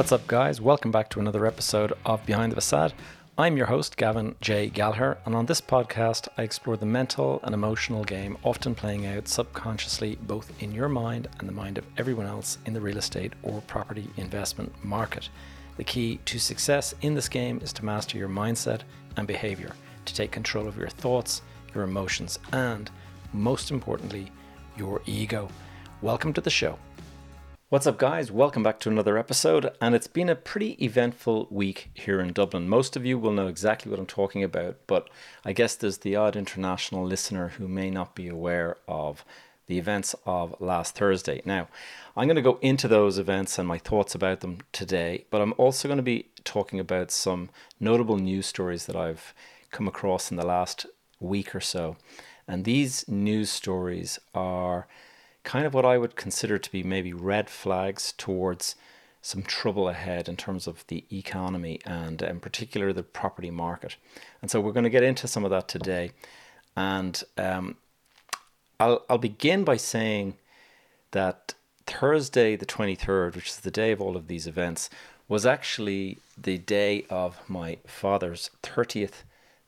What's up, guys? Welcome back to another episode of Behind the Facade. I'm your host, Gavin J. Gallagher, and on this podcast, I explore the mental and emotional game often playing out subconsciously both in your mind and the mind of everyone else in the real estate or property investment market. The key to success in this game is to master your mindset and behavior, to take control of your thoughts, your emotions, and most importantly, your ego. Welcome to the show. What's up, guys? Welcome back to another episode. And it's been a pretty eventful week here in Dublin. Most of you will know exactly what I'm talking about, but I guess there's the odd international listener who may not be aware of the events of last Thursday. Now, I'm going to go into those events and my thoughts about them today, but I'm also going to be talking about some notable news stories that I've come across in the last week or so. And these news stories are kind of what I would consider to be maybe red flags towards some trouble ahead in terms of the economy and in particular the property market. And so we're going to get into some of that today. And um, I'll, I'll begin by saying that Thursday, the 23rd, which is the day of all of these events, was actually the day of my father's 30th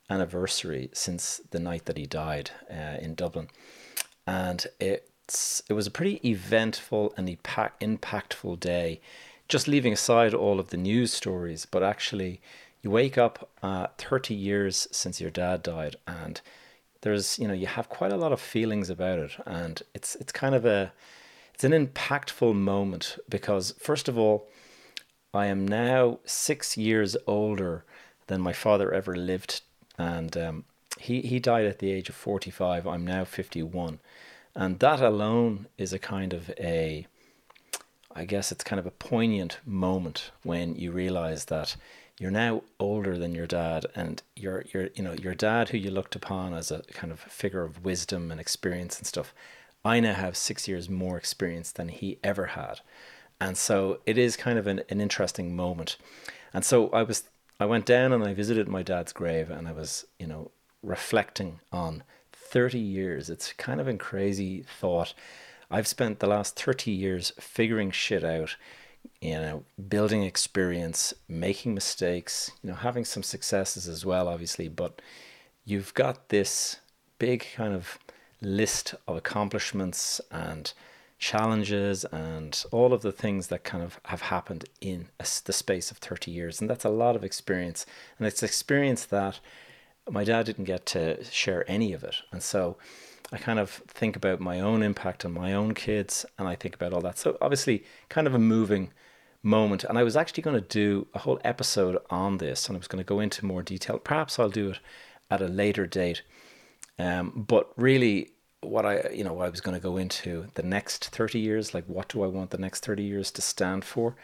anniversary since the night that he died uh, in Dublin. And it it was a pretty eventful and impactful day. Just leaving aside all of the news stories, but actually, you wake up uh, 30 years since your dad died, and there's you know you have quite a lot of feelings about it, and it's it's kind of a it's an impactful moment because first of all, I am now six years older than my father ever lived, and um, he he died at the age of 45. I'm now 51. And that alone is a kind of a, I guess it's kind of a poignant moment when you realize that you're now older than your dad and your your you know your dad who you looked upon as a kind of figure of wisdom and experience and stuff i now have six years more experience than he ever had. And so it is kind of an, an interesting moment. And so i was i went down and i visited my dad's grave and i was you know reflecting on 30 years. It's kind of a crazy thought. I've spent the last 30 years figuring shit out, you know, building experience, making mistakes, you know, having some successes as well, obviously, but you've got this big kind of list of accomplishments and challenges and all of the things that kind of have happened in a, the space of 30 years. And that's a lot of experience. And it's experience that my dad didn't get to share any of it. And so I kind of think about my own impact on my own kids and I think about all that. So obviously, kind of a moving moment. And I was actually going to do a whole episode on this and I was going to go into more detail. Perhaps I'll do it at a later date. Um, but really, what I you know I was going to go into the next 30 years like what do I want the next 30 years to stand for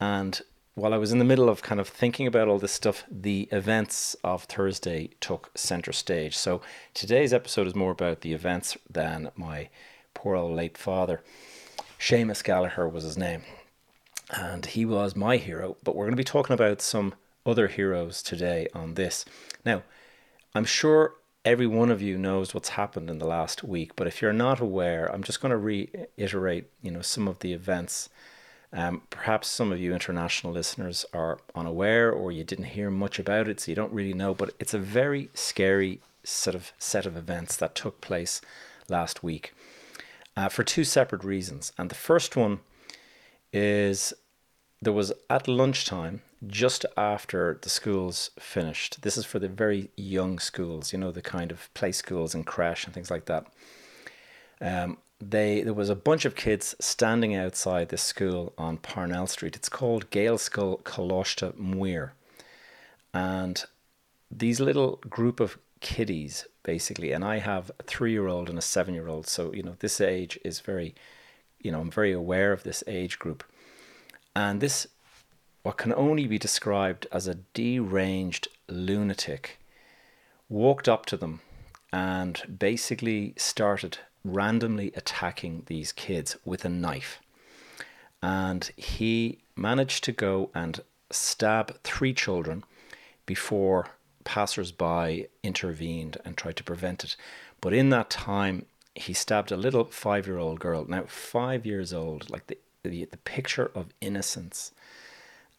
and while I was in the middle of kind of thinking about all this stuff, the events of Thursday took center stage. So today's episode is more about the events than my poor old late father. Seamus Gallagher was his name. And he was my hero. But we're going to be talking about some other heroes today on this. Now, I'm sure every one of you knows what's happened in the last week, but if you're not aware, I'm just going to reiterate, you know, some of the events um, perhaps some of you international listeners are unaware or you didn't hear much about it, so you don't really know, but it's a very scary sort of set of events that took place last week uh, for two separate reasons. And the first one is there was at lunchtime, just after the schools finished, this is for the very young schools, you know, the kind of play schools and crèche and things like that. Um, they there was a bunch of kids standing outside this school on Parnell Street. It's called Gaelscoil Choláiste Mhuire. And these little group of kiddies basically and I have a 3-year-old and a 7-year-old so you know this age is very you know I'm very aware of this age group. And this what can only be described as a deranged lunatic walked up to them and basically started randomly attacking these kids with a knife. And he managed to go and stab three children before passers-by intervened and tried to prevent it. But in that time, he stabbed a little five-year-old girl. Now, five years old, like the the, the picture of innocence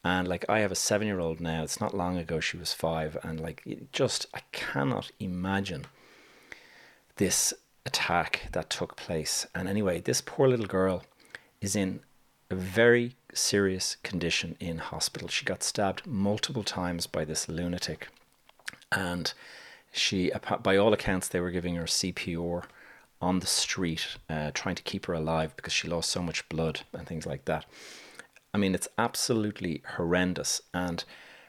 And like I have a seven year old now. It's not long ago she was five, and like just I cannot imagine this attack that took place. And anyway, this poor little girl is in a very serious condition in hospital. She got stabbed multiple times by this lunatic, and she, by all accounts, they were giving her CPR on the street, uh, trying to keep her alive because she lost so much blood and things like that. I mean, it's absolutely horrendous. And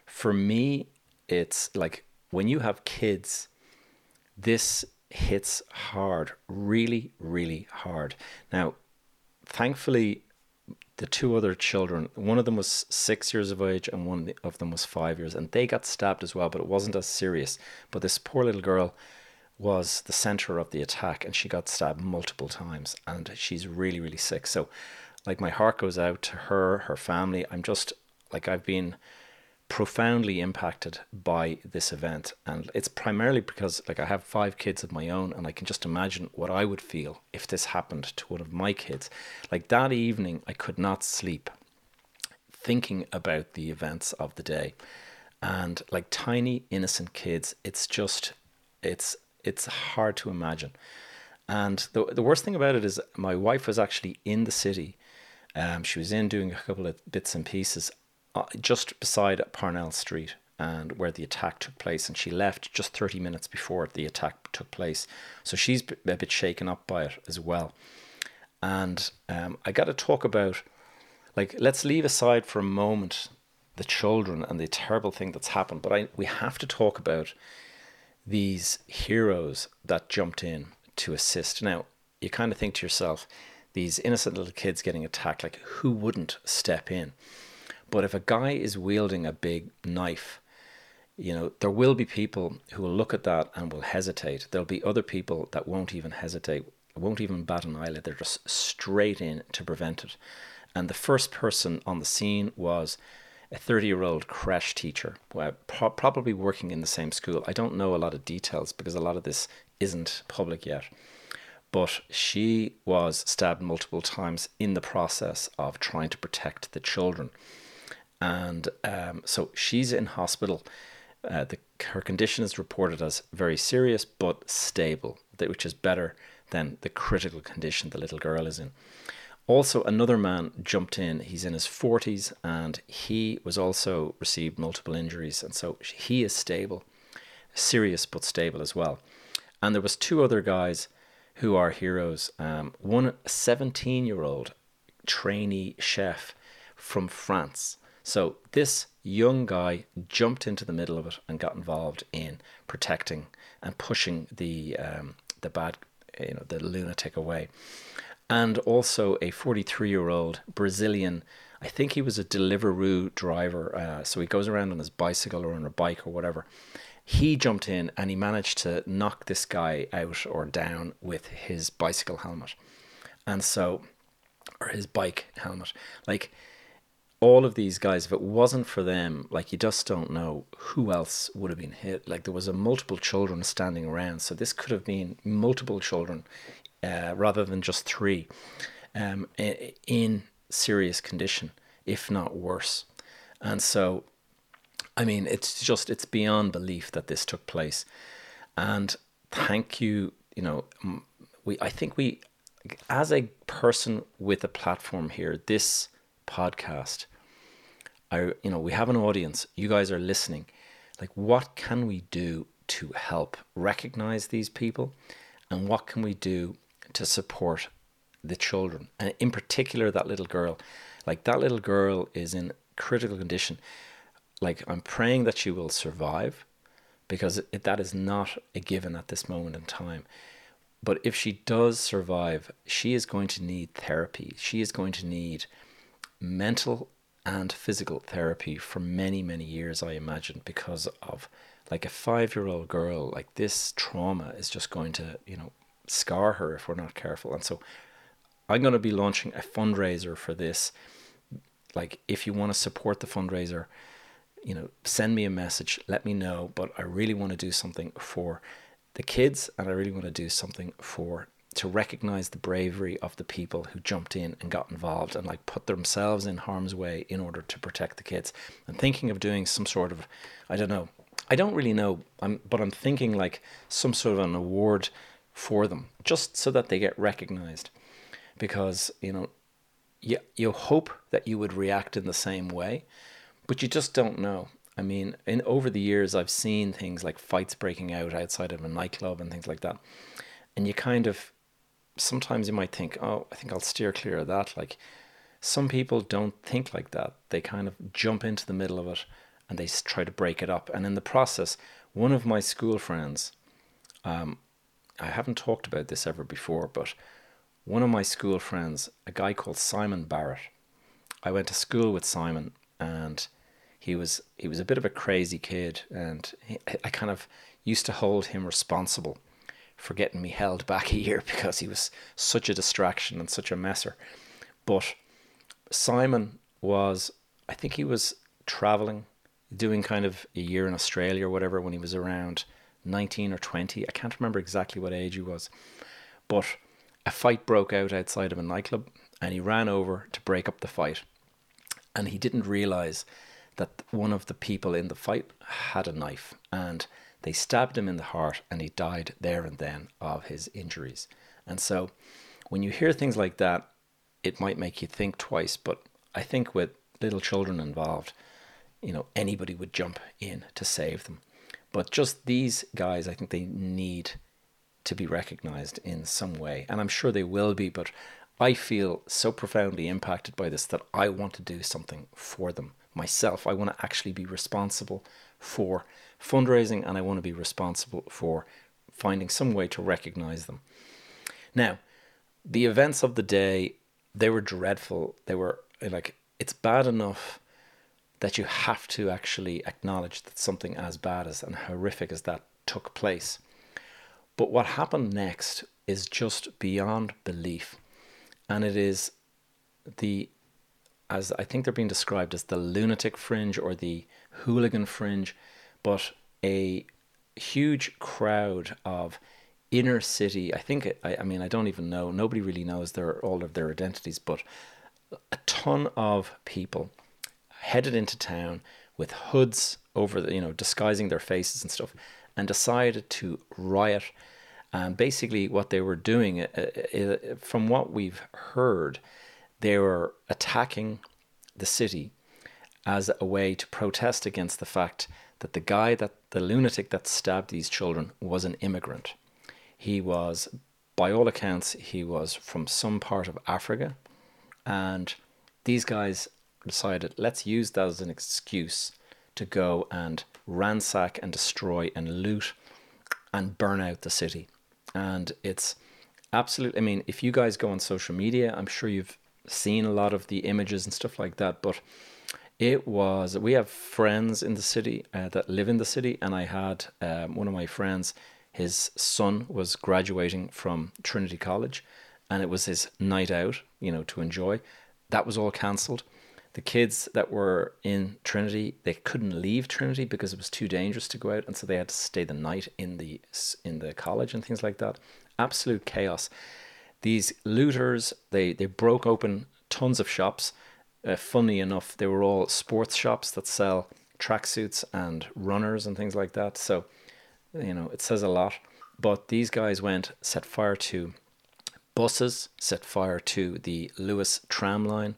for me, it's like when you have kids, this hits hard, really, really hard. Now, thankfully, the two other children, one of them was six years of age and one of them was five years, and they got stabbed as well, but it wasn't as serious. But this poor little girl was the center of the attack and she got stabbed multiple times and she's really, really sick. So, like, my heart goes out to her, her family. I'm just like, I've been profoundly impacted by this event. And it's primarily because like I have five kids of my own and I can just imagine what I would feel if this happened to one of my kids. Like that evening I could not sleep thinking about the events of the day. And like tiny innocent kids it's just it's it's hard to imagine. And the the worst thing about it is my wife was actually in the city. Um, she was in doing a couple of bits and pieces just beside Parnell Street and where the attack took place and she left just 30 minutes before the attack took place. So she's a bit shaken up by it as well. And um, i got to talk about like let's leave aside for a moment the children and the terrible thing that's happened but I, we have to talk about these heroes that jumped in to assist. Now you kind of think to yourself these innocent little kids getting attacked like who wouldn't step in but if a guy is wielding a big knife, you know, there will be people who will look at that and will hesitate. There'll be other people that won't even hesitate, won't even bat an eyelid. They're just straight in to prevent it. And the first person on the scene was a 30 year old crèche teacher, probably working in the same school. I don't know a lot of details because a lot of this isn't public yet. But she was stabbed multiple times in the process of trying to protect the children and um, so she's in hospital. Uh, the, her condition is reported as very serious but stable, which is better than the critical condition the little girl is in. Also, another man jumped in. He's in his 40s and he was also received multiple injuries, and so he is stable, serious but stable as well. And there was two other guys who are heroes. Um, one 17 year old trainee chef from France so this young guy jumped into the middle of it and got involved in protecting and pushing the um, the bad, you know, the lunatic away. And also a 43 year old Brazilian. I think he was a Deliveroo driver. Uh, so he goes around on his bicycle or on a bike or whatever. He jumped in and he managed to knock this guy out or down with his bicycle helmet. And so, or his bike helmet. Like, all of these guys, if it wasn't for them, like you just don't know who else would have been hit. Like there was a multiple children standing around, so this could have been multiple children uh, rather than just three um, in serious condition, if not worse. And so, I mean, it's just it's beyond belief that this took place. And thank you, you know, we I think we, as a person with a platform here, this podcast. I, you know, we have an audience. You guys are listening. Like, what can we do to help recognize these people, and what can we do to support the children, and in particular that little girl? Like that little girl is in critical condition. Like I'm praying that she will survive, because it, that is not a given at this moment in time. But if she does survive, she is going to need therapy. She is going to need mental and physical therapy for many, many years, I imagine, because of like a five year old girl, like this trauma is just going to, you know, scar her if we're not careful. And so I'm going to be launching a fundraiser for this. Like, if you want to support the fundraiser, you know, send me a message, let me know. But I really want to do something for the kids and I really want to do something for to recognize the bravery of the people who jumped in and got involved and like put themselves in harm's way in order to protect the kids. I'm thinking of doing some sort of, I don't know, I don't really know, I'm, but I'm thinking like some sort of an award for them just so that they get recognized because, you know, you, you hope that you would react in the same way, but you just don't know. I mean, in over the years, I've seen things like fights breaking out outside of a nightclub and things like that, and you kind of sometimes you might think, oh, I think I'll steer clear of that. Like some people don't think like that. They kind of jump into the middle of it and they try to break it up. And in the process, one of my school friends, um, I haven't talked about this ever before, but one of my school friends, a guy called Simon Barrett, I went to school with Simon and he was he was a bit of a crazy kid and he, I kind of used to hold him responsible for getting me held back a year because he was such a distraction and such a messer. But Simon was I think he was traveling doing kind of a year in Australia or whatever when he was around 19 or 20. I can't remember exactly what age he was. But a fight broke out outside of a nightclub and he ran over to break up the fight. And he didn't realize that one of the people in the fight had a knife and they stabbed him in the heart and he died there and then of his injuries. And so when you hear things like that, it might make you think twice. But I think with little children involved, you know, anybody would jump in to save them. But just these guys, I think they need to be recognized in some way. And I'm sure they will be, but I feel so profoundly impacted by this that I want to do something for them myself. I want to actually be responsible for fundraising and I want to be responsible for finding some way to recognize them. Now, the events of the day, they were dreadful. They were like, it's bad enough that you have to actually acknowledge that something as bad as and horrific as that took place. But what happened next is just beyond belief. And it is the, as I think they're being described as the lunatic fringe or the hooligan fringe, but a huge crowd of inner city. I think, I, I mean, I don't even know, nobody really knows their, all of their identities, but a ton of people headed into town with hoods over the, you know, disguising their faces and stuff, and decided to riot. And basically, what they were doing, uh, uh, from what we've heard, they were attacking the city as a way to protest against the fact that the guy that the lunatic that stabbed these children was an immigrant. He was, by all accounts, he was from some part of Africa, and these guys decided let's use that as an excuse to go and ransack and destroy and loot and burn out the city. And it's absolutely, I mean, if you guys go on social media, I'm sure you've seen a lot of the images and stuff like that, but it was, we have friends in the city uh, that live in the city, and I had um, one of my friends, his son was graduating from Trinity College, and it was his night out, you know, to enjoy. That was all cancelled the kids that were in Trinity they couldn't leave Trinity because it was too dangerous to go out, and so they had to stay the night in the in the college and things like that. Absolute chaos. These looters they they broke open tons of shops. Uh, funny enough, they were all sports shops that sell tracksuits and runners and things like that. So, you know, it says a lot. But these guys went set fire to buses, set fire to the Luas tram line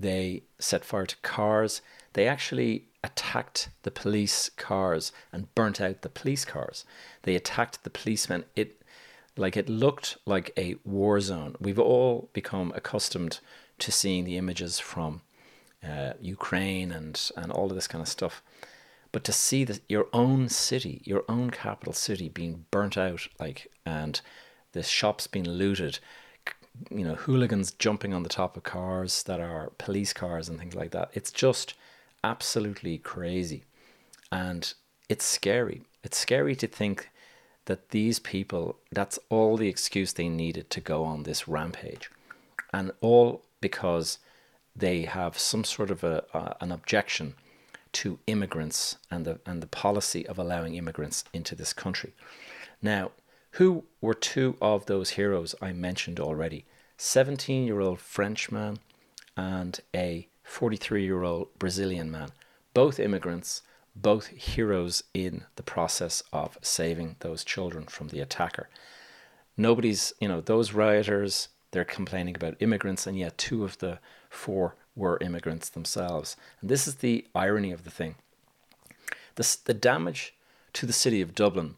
they set fire to cars. They actually attacked the police cars and burnt out the police cars. They attacked the policemen. It like it looked like a war zone. We've all become accustomed to seeing the images from uh, Ukraine and and all of this kind of stuff. But to see that your own city, your own capital city, being burnt out, like and the shops being looted, you know, hooligans jumping on the top of cars that are police cars and things like that. It's just absolutely crazy. And it's scary. It's scary to think that these people, that's all the excuse they needed to go on this rampage. And all because they have some sort of a, uh, an objection to immigrants and the, and the policy of allowing immigrants into this country. Now, Who were two of those heroes I mentioned already? 17 year old Frenchman and a 43 year old Brazilian man. Both immigrants, both heroes in the process of saving those children from the attacker. Nobody's, you know, those rioters, they're complaining about immigrants, and yet two of the four were immigrants themselves. And this is the irony of the thing. The, the damage to the city of Dublin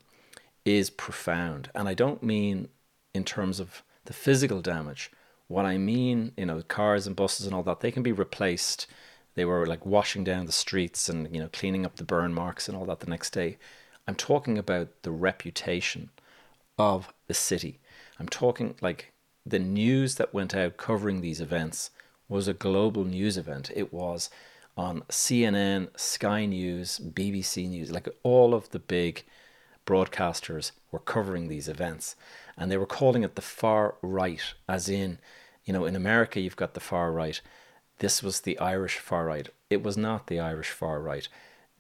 is profound. And I don't mean in terms of the physical damage. What I mean, you know, cars and buses and all that, they can be replaced. They were like washing down the streets and, you know, cleaning up the burn marks and all that the next day. I'm talking about the reputation of the city. I'm talking like the news that went out covering these events was a global news event. It was on CNN, Sky News, BBC News, like all of the big broadcasters were covering these events and they were calling it the far right, as in, you know, in America, you've got the far right. This was the Irish far right. It was not the Irish far right.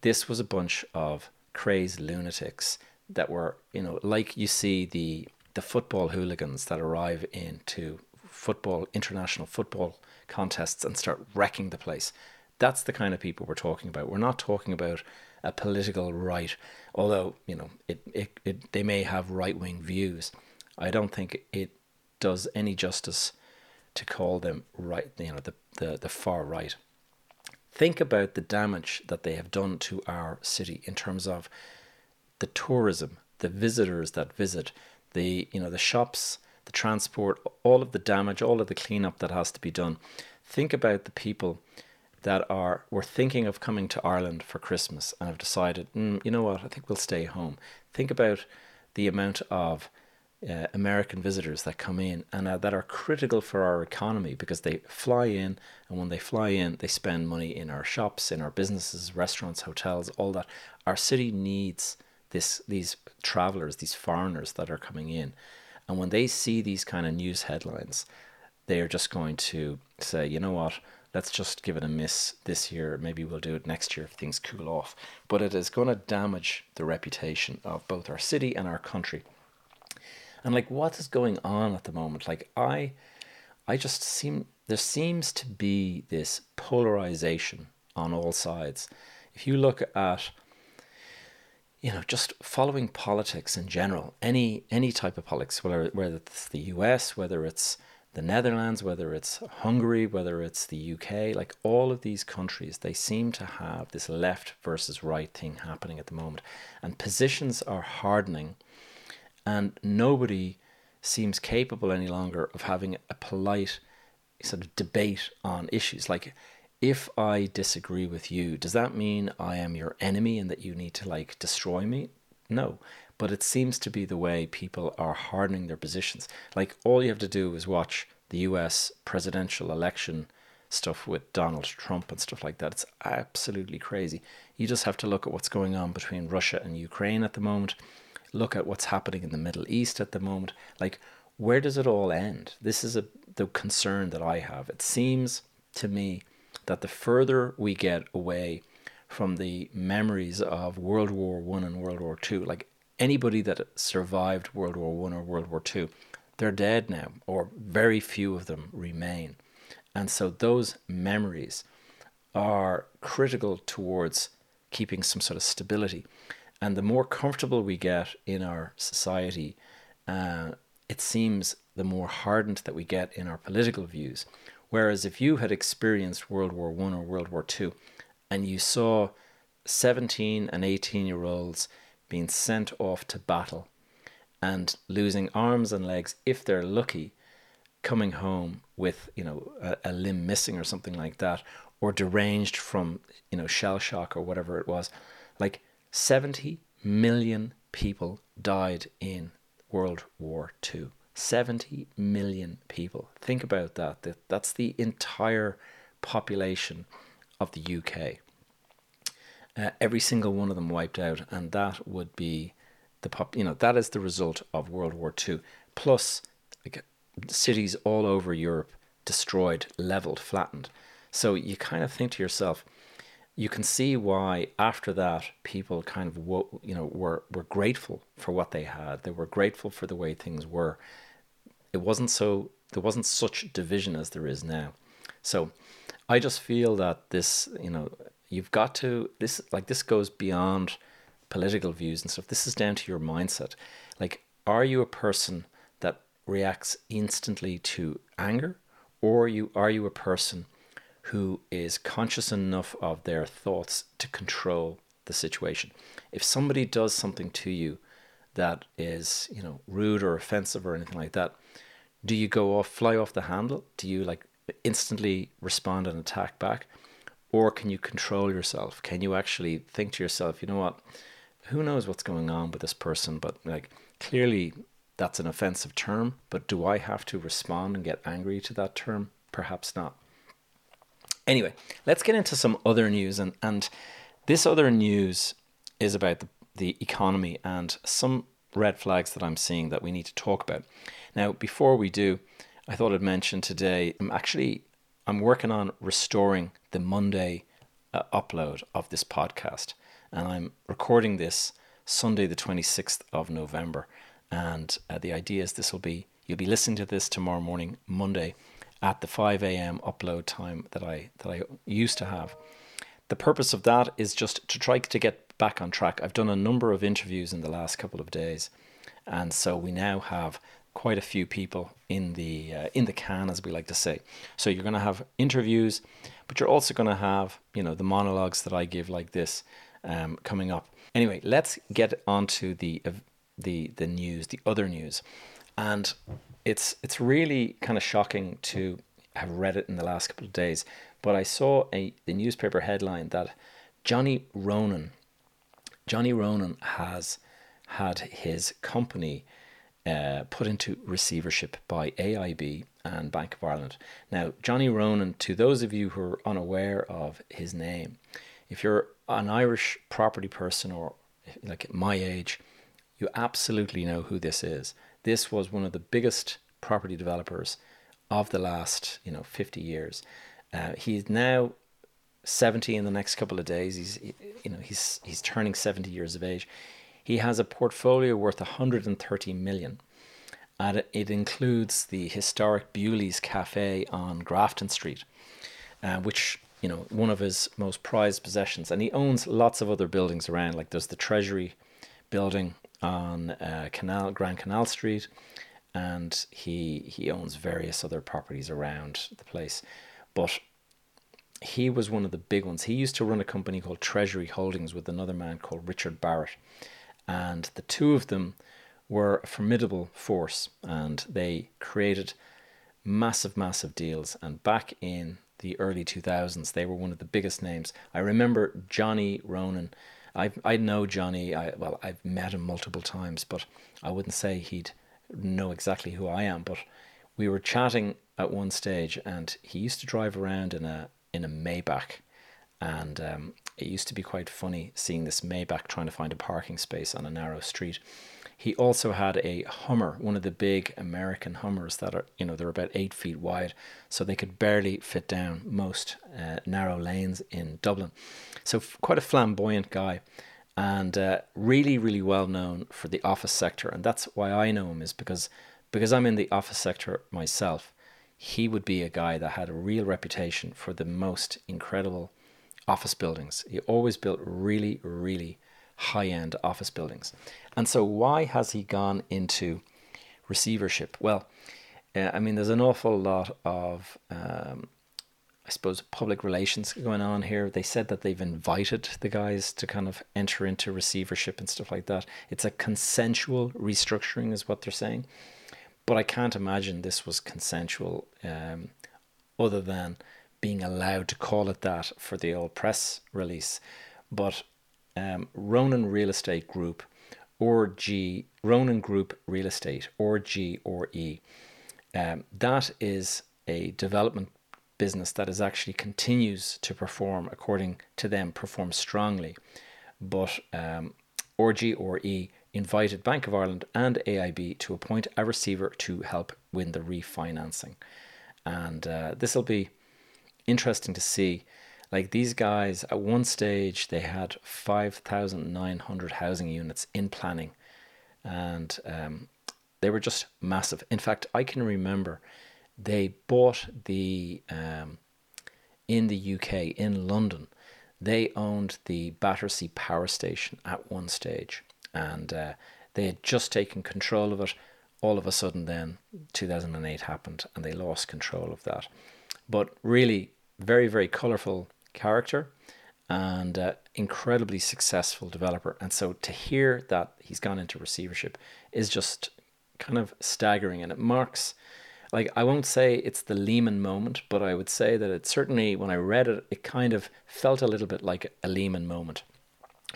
This was a bunch of crazed lunatics that were, you know, like you see the the football hooligans that arrive into football international football contests and start wrecking the place. That's the kind of people we're talking about. We're not talking about a political right, although you know it, it, it they may have right wing views. I don't think it does any justice to call them right. You know the, the the far right. Think about the damage that they have done to our city in terms of the tourism, the visitors that visit, the you know the shops, the transport, all of the damage, all of the cleanup that has to be done. Think about the people that are were thinking of coming to Ireland for Christmas and have decided, mm, you know what, I think we'll stay home. Think about the amount of uh, American visitors that come in and uh, that are critical for our economy because they fly in, and when they fly in, they spend money in our shops, in our businesses, restaurants, hotels, all that. Our city needs this these travelers, these foreigners that are coming in, and when they see these kind of news headlines, they are just going to say, you know what, let's just give it a miss this year. Maybe we'll do it next year if things cool off. But it is going to damage the reputation of both our city and our country. And like, what is going on at the moment? Like, I, I just seem there seems to be this polarization on all sides. If you look at you know, just following politics in general, any any type of politics, whether whether it's the U.S., whether it's the Netherlands, whether it's Hungary, whether it's the UK, like all of these countries, they seem to have this left versus right thing happening at the moment. And positions are hardening, and nobody seems capable any longer of having a polite sort of debate on issues. Like, if I disagree with you, does that mean I am your enemy and that you need to like destroy me? No but it seems to be the way people are hardening their positions. Like all you have to do is watch the US presidential election stuff with Donald Trump and stuff like that. It's absolutely crazy. You just have to look at what's going on between Russia and Ukraine at the moment. Look at what's happening in the Middle East at the moment. Like, where does it all end? This is a the concern that I have. It seems to me that the further we get away from the memories of World War One and World War Two, like anybody that survived World War One or World War Two, they're dead now, or very few of them remain. And so those memories are critical towards keeping some sort of stability. And the more comfortable we get in our society, uh, it seems the more hardened that we get in our political views. Whereas if you had experienced World War One or World War Two, and you saw 17 and 18 year olds being sent off to battle and losing arms and legs if they're lucky coming home with you know a, a, limb missing or something like that or deranged from you know shell shock or whatever it was like 70 million people died in world war ii 70 million people think about that that's the entire population of the uk uh, every single one of them wiped out, and that would be the pop. You know, that is the result of World War Two. Plus, like cities all over Europe destroyed, leveled, flattened. So you kind of think to yourself, you can see why after that people kind of you know were were grateful for what they had. They were grateful for the way things were. It wasn't so there wasn't such division as there is now. So I just feel that this, you know, you've got to this like this goes beyond political views and stuff. This is down to your mindset. Like, are you a person that reacts instantly to anger, or you are you a person who is conscious enough of their thoughts to control the situation? If somebody does something to you that is, you know, rude or offensive or anything like that, do you go off, fly off the handle? Do you like instantly respond and attack back? Or can you control yourself? Can you actually think to yourself, you know what? Who knows what's going on with this person? But like clearly that's an offensive term, but do I have to respond and get angry to that term? Perhaps not. Anyway, let's get into some other news and, and this other news is about the, the economy and some red flags that I'm seeing that we need to talk about. Now, before we do, I thought I'd mention today I'm actually I'm working on restoring the Monday uh, upload of this podcast, and I'm recording this Sunday, the 26th of November. And uh, the idea is this will be you'll be listening to this tomorrow morning, Monday, at the 5 a.m. upload time that I that I used to have. The purpose of that is just to try to get back on track. I've done a number of interviews in the last couple of days, and so we now have quite a few people in the uh, in the can, as we like to say. So you're going to have interviews, but you're also going to have you know the monologues that I give like this um, coming up. Anyway, let's get on to the uh, the the news, the other news, and it's it's really kind of shocking to have read it in the last couple of days. But I saw a the newspaper headline that Johnny Ronan, Johnny Ronan has had his company uh, put into receivership by AIB and Bank of Ireland. Now, Johnny Ronan, to those of you who are unaware of his name, if you're an Irish property person or like my age, you absolutely know who this is. This was one of the biggest property developers of the last, you know, 50 years. Uh, he's now 70 in the next couple of days. He's, you know, he's he's turning 70 years of age. He has a portfolio worth 130 million. And it includes the historic Bewley's Cafe on Grafton Street, uh, which you know one of his most prized possessions. And he owns lots of other buildings around. Like there's the Treasury building on uh, Canal Grand Canal Street, and he he owns various other properties around the place. But he was one of the big ones. He used to run a company called Treasury Holdings with another man called Richard Barrett, and the two of them were a formidable force and they created massive, massive deals. And back in the early 2000s, they were one of the biggest names. I remember Johnny Ronan. I I know Johnny. I well, I've met him multiple times, but I wouldn't say he'd know exactly who I am. But we were chatting at one stage, and he used to drive around in a in a Maybach, and um, it used to be quite funny seeing this Maybach trying to find a parking space on a narrow street. He also had a Hummer, one of the big American Hummers that are, you know, they're about eight feet wide, so they could barely fit down most uh, narrow lanes in Dublin. So quite a flamboyant guy, and uh, really, really well known for the office sector. And that's why I know him is because because I'm in the office sector myself. He would be a guy that had a real reputation for the most incredible office buildings. He always built really, really high end office buildings. And so, why has he gone into receivership? Well, uh, I mean, there's an awful lot of, um, I suppose, public relations going on here. They said that they've invited the guys to kind of enter into receivership and stuff like that. It's a consensual restructuring, is what they're saying. But I can't imagine this was consensual, um, other than being allowed to call it that for the old press release. But um, Ronan Real Estate Group, or G, Ronan Group Real Estate, or G or E, um, that is a development business that is actually continues to perform according to them, perform strongly. But um, RG or E invited Bank of Ireland and AIB to appoint a receiver to help win the refinancing. And uh, this will be interesting to see. Like these guys, at one stage, they had 5,900 housing units in planning. And um, they were just massive. In fact, I can remember they bought the, um, in the UK, in London, they owned the Battersea Power Station at one stage. And uh, they had just taken control of it. All of a sudden, then 2008 happened and they lost control of that. But really, very, very colorful character and uh, incredibly successful developer. And so to hear that he's gone into receivership is just kind of staggering. And it marks, like, I won't say it's the Lehman moment, but I would say that it certainly, when I read it, it kind of felt a little bit like a Lehman moment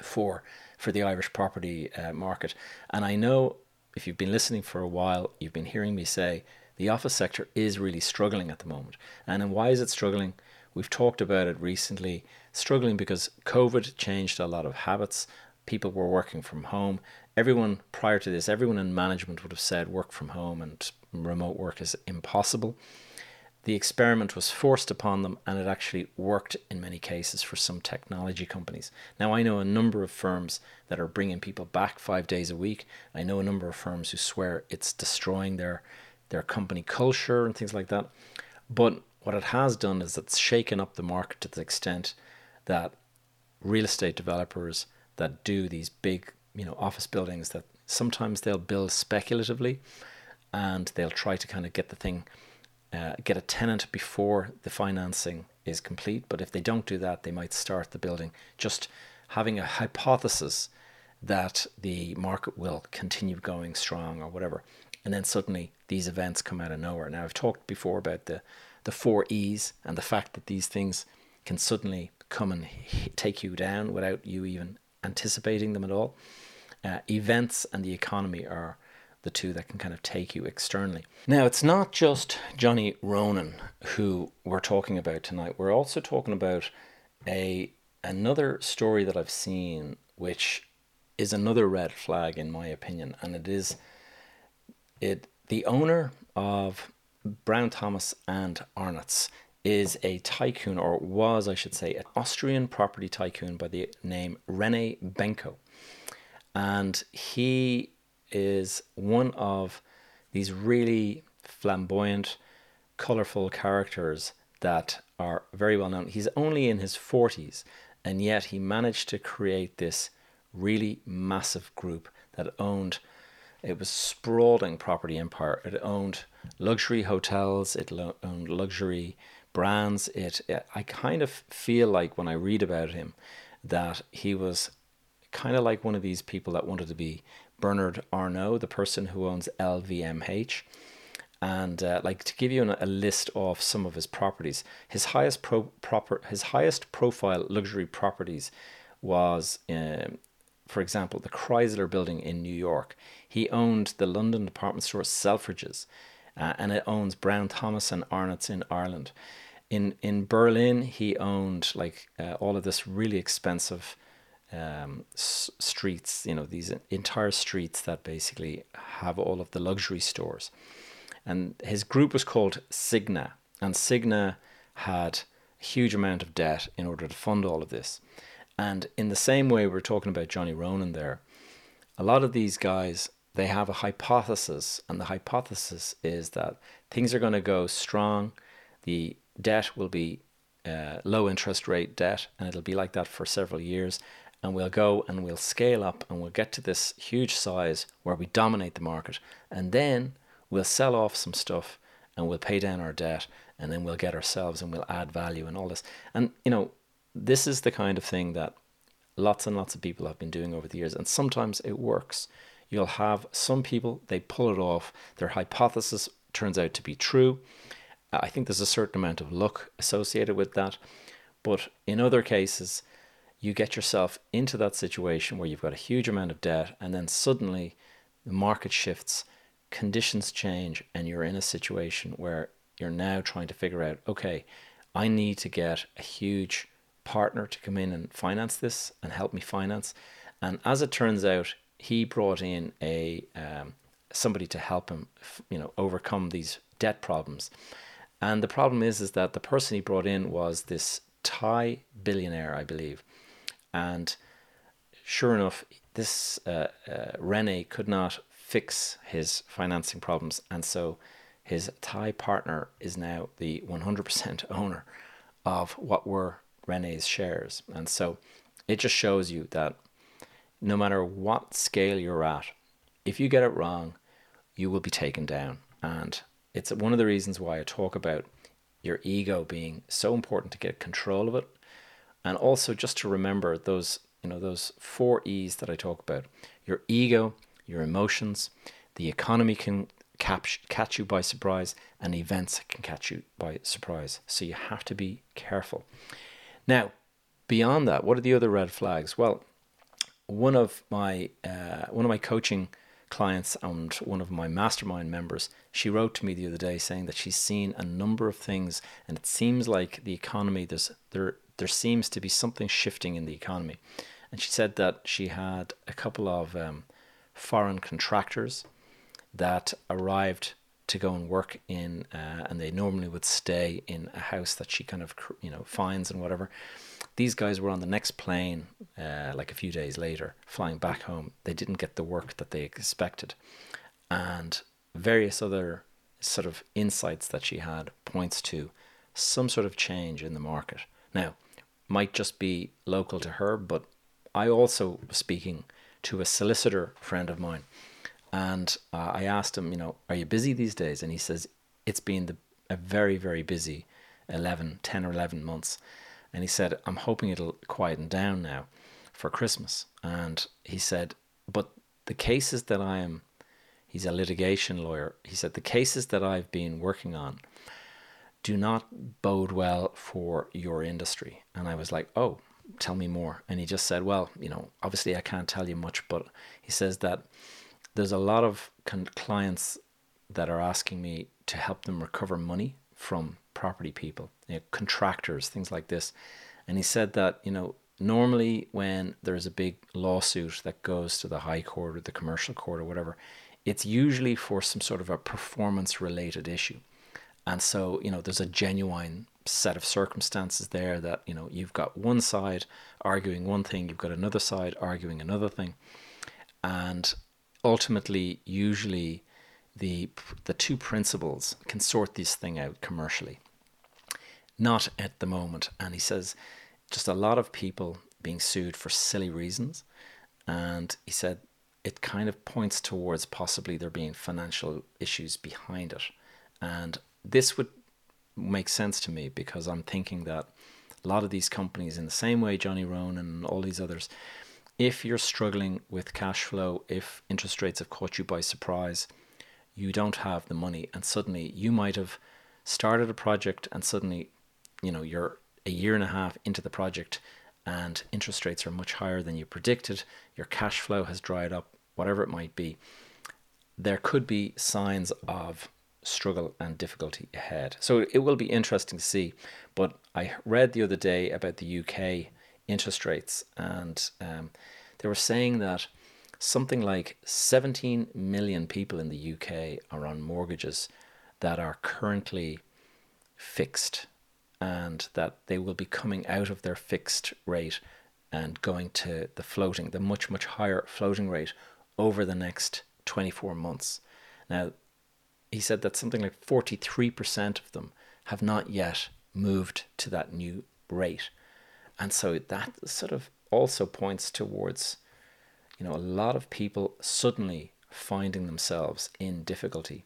for for the Irish property uh, market. And I know if you've been listening for a while, you've been hearing me say the office sector is really struggling at the moment. And why is it struggling? We've talked about it recently, struggling because COVID changed a lot of habits. People were working from home. Everyone prior to this, everyone in management would have said work from home and remote work is impossible. The experiment was forced upon them and it actually worked in many cases for some technology companies. Now, I know a number of firms that are bringing people back five days a week. I know a number of firms who swear it's destroying their, their company culture and things like that. But what it has done is it's shaken up the market to the extent that real estate developers that do these big, you know, office buildings that sometimes they'll build speculatively and they'll try to kind of get the thing uh, get a tenant before the financing is complete. But if they don't do that, they might start the building just having a hypothesis that the market will continue going strong or whatever. And then suddenly these events come out of nowhere. Now, I've talked before about the the four E's and the fact that these things can suddenly come and take you down without you even anticipating them at all. Uh, events and the economy are the two that can kind of take you externally. Now, it's not just Johnny Ronan who we're talking about tonight. We're also talking about a another story that I've seen, which is another red flag in my opinion, and it is it the owner of Brown Thomas and Arnott's is a tycoon, or was, I should say, an Austrian property tycoon by the name Rene Benko. And he is one of these really flamboyant, colorful characters that are very well known. He's only in his 40s, and yet he managed to create this really massive group that owned it was sprawling property empire. It owned luxury hotels. It lo- owned luxury brands. It, it. I kind of feel like when I read about him, that he was kind of like one of these people that wanted to be Bernard Arnault, the person who owns LVMH. And uh, like to give you an, a list of some of his properties, his highest pro- proper his highest profile luxury properties was um, for example, the Chrysler building in New York. He owned the London department store Selfridges, uh, and it owns Brown Thomas and Arnott's in Ireland. In in Berlin, he owned like uh, all of this really expensive um, s- streets. You know, these entire streets that basically have all of the luxury stores. And his group was called Signa, and Signa had a huge amount of debt in order to fund all of this. And in the same way we're talking about Johnny Ronan there, a lot of these guys they have a hypothesis, and the hypothesis is that things are going to go strong. The debt will be uh, low interest rate debt, and it'll be like that for several years. And we'll go and we'll scale up and we'll get to this huge size where we dominate the market. And then we'll sell off some stuff and we'll pay down our debt and then we'll get ourselves and we'll add value and all this. And, you know, this is the kind of thing that lots and lots of people have been doing over the years, and sometimes it works. You'll have some people, they pull it off, their hypothesis turns out to be true. Uh, I think there's a certain amount of luck associated with that. But in other cases, you get yourself into that situation where you've got a huge amount of debt, and then suddenly the market shifts, conditions change, and you're in a situation where you're now trying to figure out okay, I need to get a huge partner to come in and finance this and help me finance. And as it turns out, he brought in a um, somebody to help him, you know, overcome these debt problems. And the problem is, is that the person he brought in was this Thai billionaire, I believe. And sure enough, this uh, uh, Rene could not fix his financing problems. And so his Thai partner is now the 100% owner of what were Rene's shares. And so it just shows you that no matter what scale you're at, if you get it wrong, you will be taken down. And it's one of the reasons why I talk about your ego being so important to get control of it. And also just to remember those, you know, those four E's that I talk about. Your ego, your emotions, the economy can catch, catch you by surprise, and events can catch you by surprise. So you have to be careful. Now, beyond that, what are the other red flags? Well, one of my uh, one of my coaching clients and one of my mastermind members, she wrote to me the other day saying that she's seen a number of things, and it seems like the economy there's there there seems to be something shifting in the economy, and she said that she had a couple of um, foreign contractors that arrived to go and work in, uh, and they normally would stay in a house that she kind of you know finds and whatever. These guys were on the next plane, uh, like a few days later, flying back home. They didn't get the work that they expected, and various other sort of insights that she had points to some sort of change in the market. Now, might just be local to her, but I also was speaking to a solicitor friend of mine and uh, I asked him, you know, are you busy these days? And he says, it's been the, a very, very busy 11, 10 or 11 months. And he said, I'm hoping it'll quieten down now for Christmas. And he said, but the cases that I am, he's a litigation lawyer. He said, the cases that I've been working on do not bode well for your industry. And I was like, oh, tell me more. And he just said, well, you know, obviously I can't tell you much, but he says that there's a lot of con- clients that are asking me to help them recover money from property people, you know, contractors, things like this. And he said that, you know, normally when there's a big lawsuit that goes to the high court or the commercial court or whatever, it's usually for some sort of a performance related issue. And so, you know, there's a genuine set of circumstances there that, you know, you've got one side arguing one thing, you've got another side arguing another thing. And ultimately, usually, the the two principals can sort this thing out commercially. Not at the moment, and he says, just a lot of people being sued for silly reasons, and he said it kind of points towards possibly there being financial issues behind it, and this would make sense to me because I'm thinking that a lot of these companies, in the same way Johnny Ronan and all these others, if you're struggling with cash flow, if interest rates have caught you by surprise, you don't have the money, and suddenly you might have started a project, and suddenly, you know, you're a year and a half into the project, and interest rates are much higher than you predicted, your cash flow has dried up, whatever it might be. There could be signs of struggle and difficulty ahead. So it will be interesting to see. But I read the other day about the UK interest rates, and um, they were saying that something like 17 million people in the UK are on mortgages that are currently fixed, and that they will be coming out of their fixed rate and going to the floating, the much, much higher floating rate over the next 24 months. Now, he said that something like 43% of them have not yet moved to that new rate. And so that sort of also points towards, you know, a lot of people suddenly finding themselves in difficulty,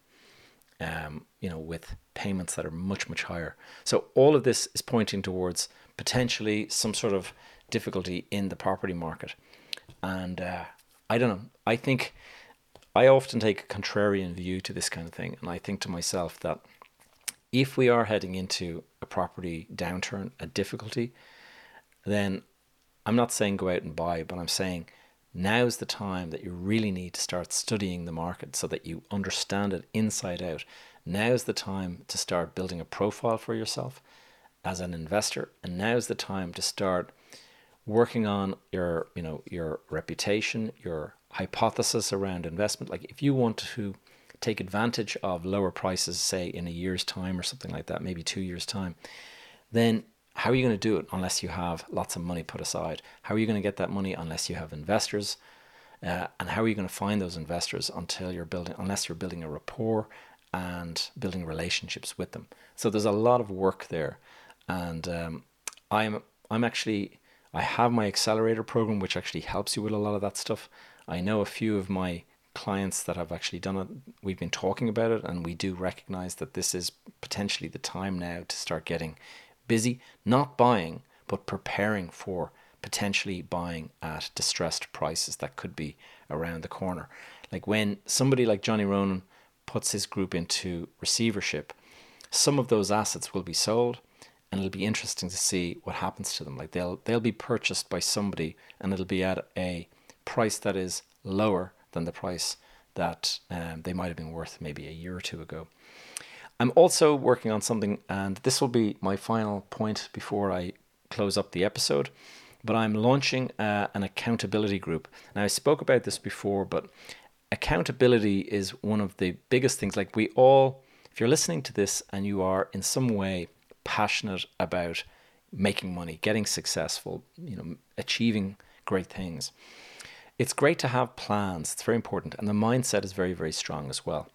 um, you know, with payments that are much, much higher. So all of this is pointing towards potentially some sort of difficulty in the property market. And uh, I don't know. I think I often take a contrarian view to this kind of thing. And I think to myself that if we are heading into a property downturn, a difficulty, then I'm not saying go out and buy, but I'm saying now's the time that you really need to start studying the market so that you understand it inside out. Now's the time to start building a profile for yourself as an investor, and now's the time to start working on your, you know, your reputation, your hypothesis around investment. Like if you want to take advantage of lower prices, say in a year's time or something like that, maybe two years' time, then how are you going to do it unless you have lots of money put aside? How are you going to get that money unless you have investors? Uh, and how are you going to find those investors until you're building, unless you're building a rapport and building relationships with them? So there's a lot of work there, and um, I'm I'm actually I have my accelerator program, which actually helps you with a lot of that stuff. I know a few of my clients that have actually done it. We've been talking about it, and we do recognize that this is potentially the time now to start getting busy, not buying, but preparing for potentially buying at distressed prices that could be around the corner. Like when somebody like Johnny Ronan puts his group into receivership, some of those assets will be sold and it'll be interesting to see what happens to them. Like they'll they'll be purchased by somebody and it'll be at a price that is lower than the price that um, they might have been worth maybe a year or two ago. I'm also working on something, and this will be my final point before I close up the episode. But I'm launching uh, an accountability group. Now, I spoke about this before, but accountability is one of the biggest things. Like, we all, if you're listening to this and you are in some way passionate about making money, getting successful, you know, achieving great things, it's great to have plans. It's very important. And the mindset is very, very strong as well.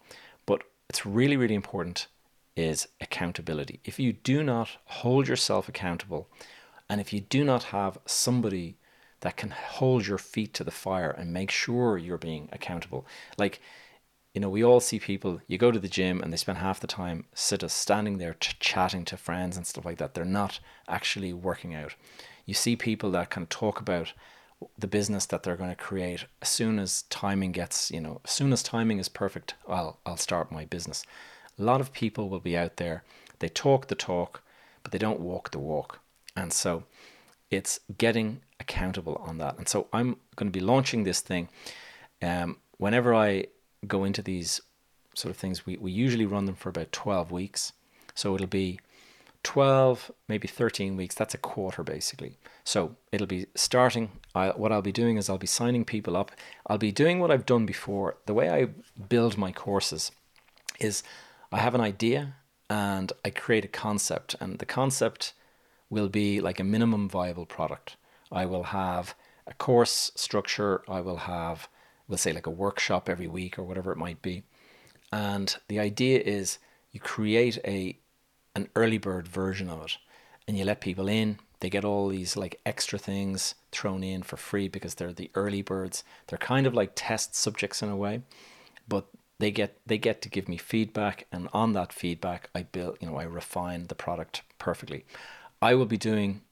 But it's really, really important is accountability. If you do not hold yourself accountable, and if you do not have somebody that can hold your feet to the fire and make sure you're being accountable, like, you know, we all see people, you go to the gym and they spend half the time sit uh, standing there ch- chatting to friends and stuff like that. They're not actually working out. You see people that can talk about the business that they're going to create as soon as timing gets you know as soon as timing is perfect i'll i'll start my business a lot of people will be out there they talk the talk but they don't walk the walk and so it's getting accountable on that and so i'm going to be launching this thing um, whenever i go into these sort of things we, we usually run them for about 12 weeks so it'll be 12, maybe 13 weeks. That's a quarter basically. So it'll be starting. I, what I'll be doing is I'll be signing people up. I'll be doing what I've done before. The way I build my courses is I have an idea and I create a concept, and the concept will be like a minimum viable product. I will have a course structure. I will have, we'll say, like a workshop every week or whatever it might be. And the idea is you create a an early bird version of it and you let people in they get all these like extra things thrown in for free because they're the early birds they're kind of like test subjects in a way but they get they get to give me feedback and on that feedback i build you know i refine the product perfectly i will be doing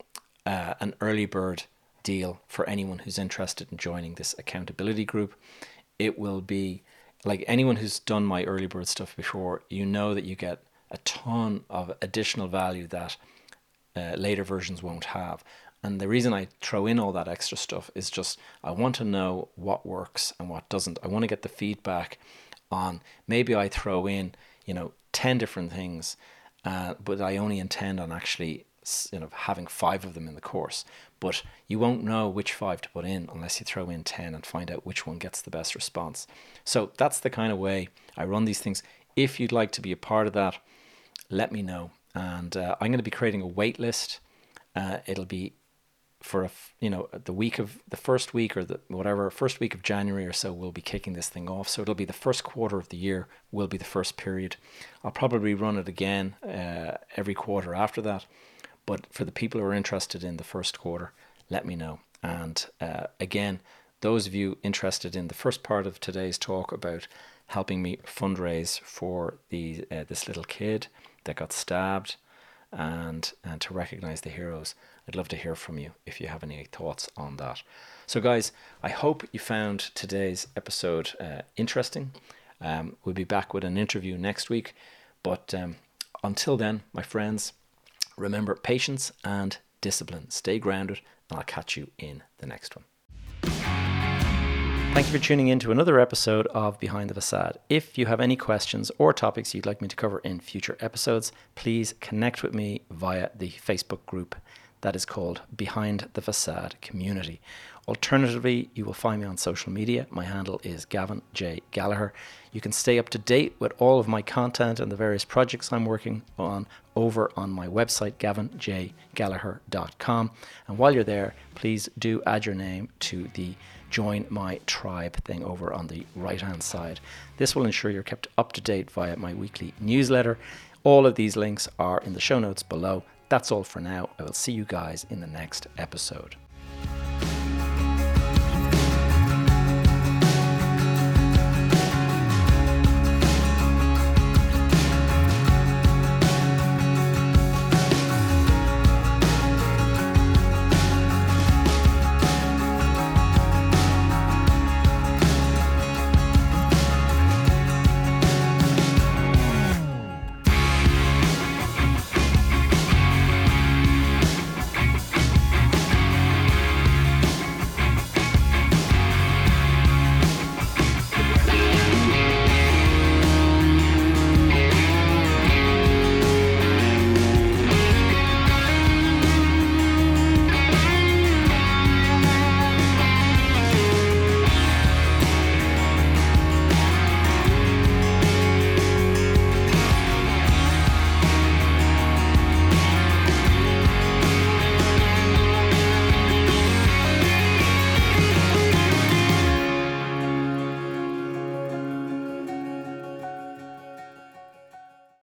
uh, an early bird deal for anyone who's interested in joining this accountability group it will be like anyone who's done my early bird stuff before you know that you get a ton of additional value that uh, later versions won't have. And the reason I throw in all that extra stuff is just I want to know what works and what doesn't. I want to get the feedback on maybe I throw in, you know, 10 different things, uh, but I only intend on actually you know having five of them in the course but you won't know which five to put in unless you throw in 10 and find out which one gets the best response so that's the kind of way i run these things if you'd like to be a part of that let me know. And uh, I'm going to be creating a wait list. Uh, it'll be for a you know the week of the first week or the whatever first week of January or so we'll be kicking this thing off. So it'll be the first quarter of the year will be the first period. I'll probably run it again uh, every quarter after that. But for the people who are interested in the first quarter, let me know. And uh, again, those of you interested in the first part of today's talk about helping me fundraise for the uh, this little kid that got stabbed and and to recognize the heroes. I'd love to hear from you if you have any thoughts on that. So, guys, I hope you found today's episode uh, interesting. Um, we'll be back with an interview next week. But um, until then, my friends, remember patience and discipline. Stay grounded, and I'll catch you in the next one. Thank you for tuning in to another episode of Behind the Facade. If you have any questions or topics you'd like me to cover in future episodes, please connect with me via the Facebook group that is called Behind the Facade Community. Alternatively, you will find me on social media. My handle is Gavin J. Gallagher. You can stay up to date with all of my content and the various projects I'm working on over on my website, gavinjgallagher.com. And while you're there, please do add your name to the join my tribe thing over on the right hand side. This will ensure you're kept up to date via my weekly newsletter. All of these links are in the show notes below. That's all for now. I will see you guys in the next episode.